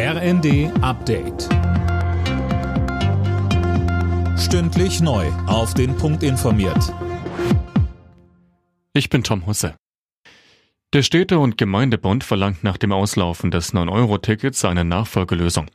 RND Update. Stündlich neu. Auf den Punkt informiert. Ich bin Tom Husse. Der Städte- und Gemeindebund verlangt nach dem Auslaufen des 9-Euro-Tickets eine Nachfolgelösung.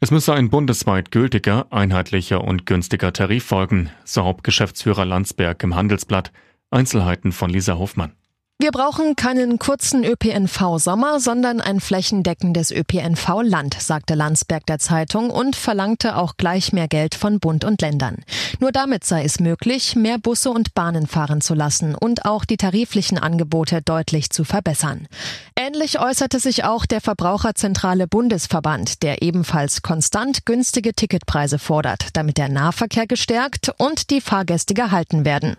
Es müsse ein bundesweit gültiger, einheitlicher und günstiger Tarif folgen, so Hauptgeschäftsführer Landsberg im Handelsblatt. Einzelheiten von Lisa Hofmann. Wir brauchen keinen kurzen ÖPNV-Sommer, sondern ein flächendeckendes ÖPNV-Land, sagte Landsberg der Zeitung und verlangte auch gleich mehr Geld von Bund und Ländern. Nur damit sei es möglich, mehr Busse und Bahnen fahren zu lassen und auch die tariflichen Angebote deutlich zu verbessern. Ähnlich äußerte sich auch der Verbraucherzentrale Bundesverband, der ebenfalls konstant günstige Ticketpreise fordert, damit der Nahverkehr gestärkt und die Fahrgäste gehalten werden.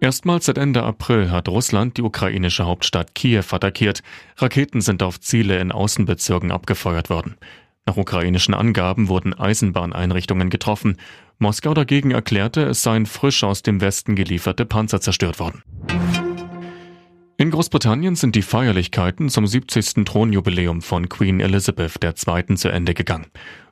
Erstmals seit Ende April hat Russland die ukrainische Hauptstadt Kiew attackiert. Raketen sind auf Ziele in Außenbezirken abgefeuert worden. Nach ukrainischen Angaben wurden Eisenbahneinrichtungen getroffen. Moskau dagegen erklärte, es seien frisch aus dem Westen gelieferte Panzer zerstört worden. In Großbritannien sind die Feierlichkeiten zum 70. Thronjubiläum von Queen Elizabeth II. zu Ende gegangen.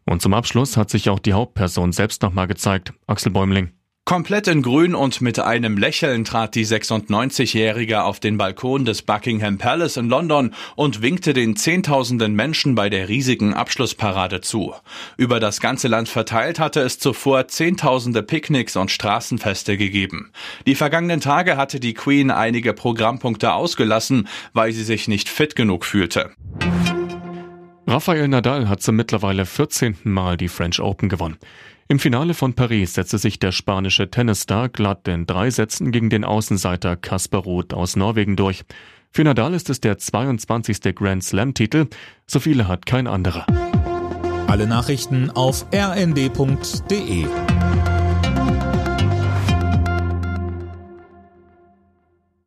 Und zum Abschluss hat sich auch die Hauptperson selbst nochmal gezeigt, Axel Bäumling. Komplett in Grün und mit einem Lächeln trat die 96-Jährige auf den Balkon des Buckingham Palace in London und winkte den Zehntausenden Menschen bei der riesigen Abschlussparade zu. Über das ganze Land verteilt hatte es zuvor Zehntausende Picknicks und Straßenfeste gegeben. Die vergangenen Tage hatte die Queen einige Programmpunkte ausgelassen, weil sie sich nicht fit genug fühlte. Rafael Nadal hat zum mittlerweile 14. Mal die French Open gewonnen. Im Finale von Paris setzte sich der spanische Tennisstar glatt in drei Sätzen gegen den Außenseiter Kasper Ruth aus Norwegen durch. Für Nadal ist es der 22. Grand Slam-Titel. So viele hat kein anderer. Alle Nachrichten auf rnd.de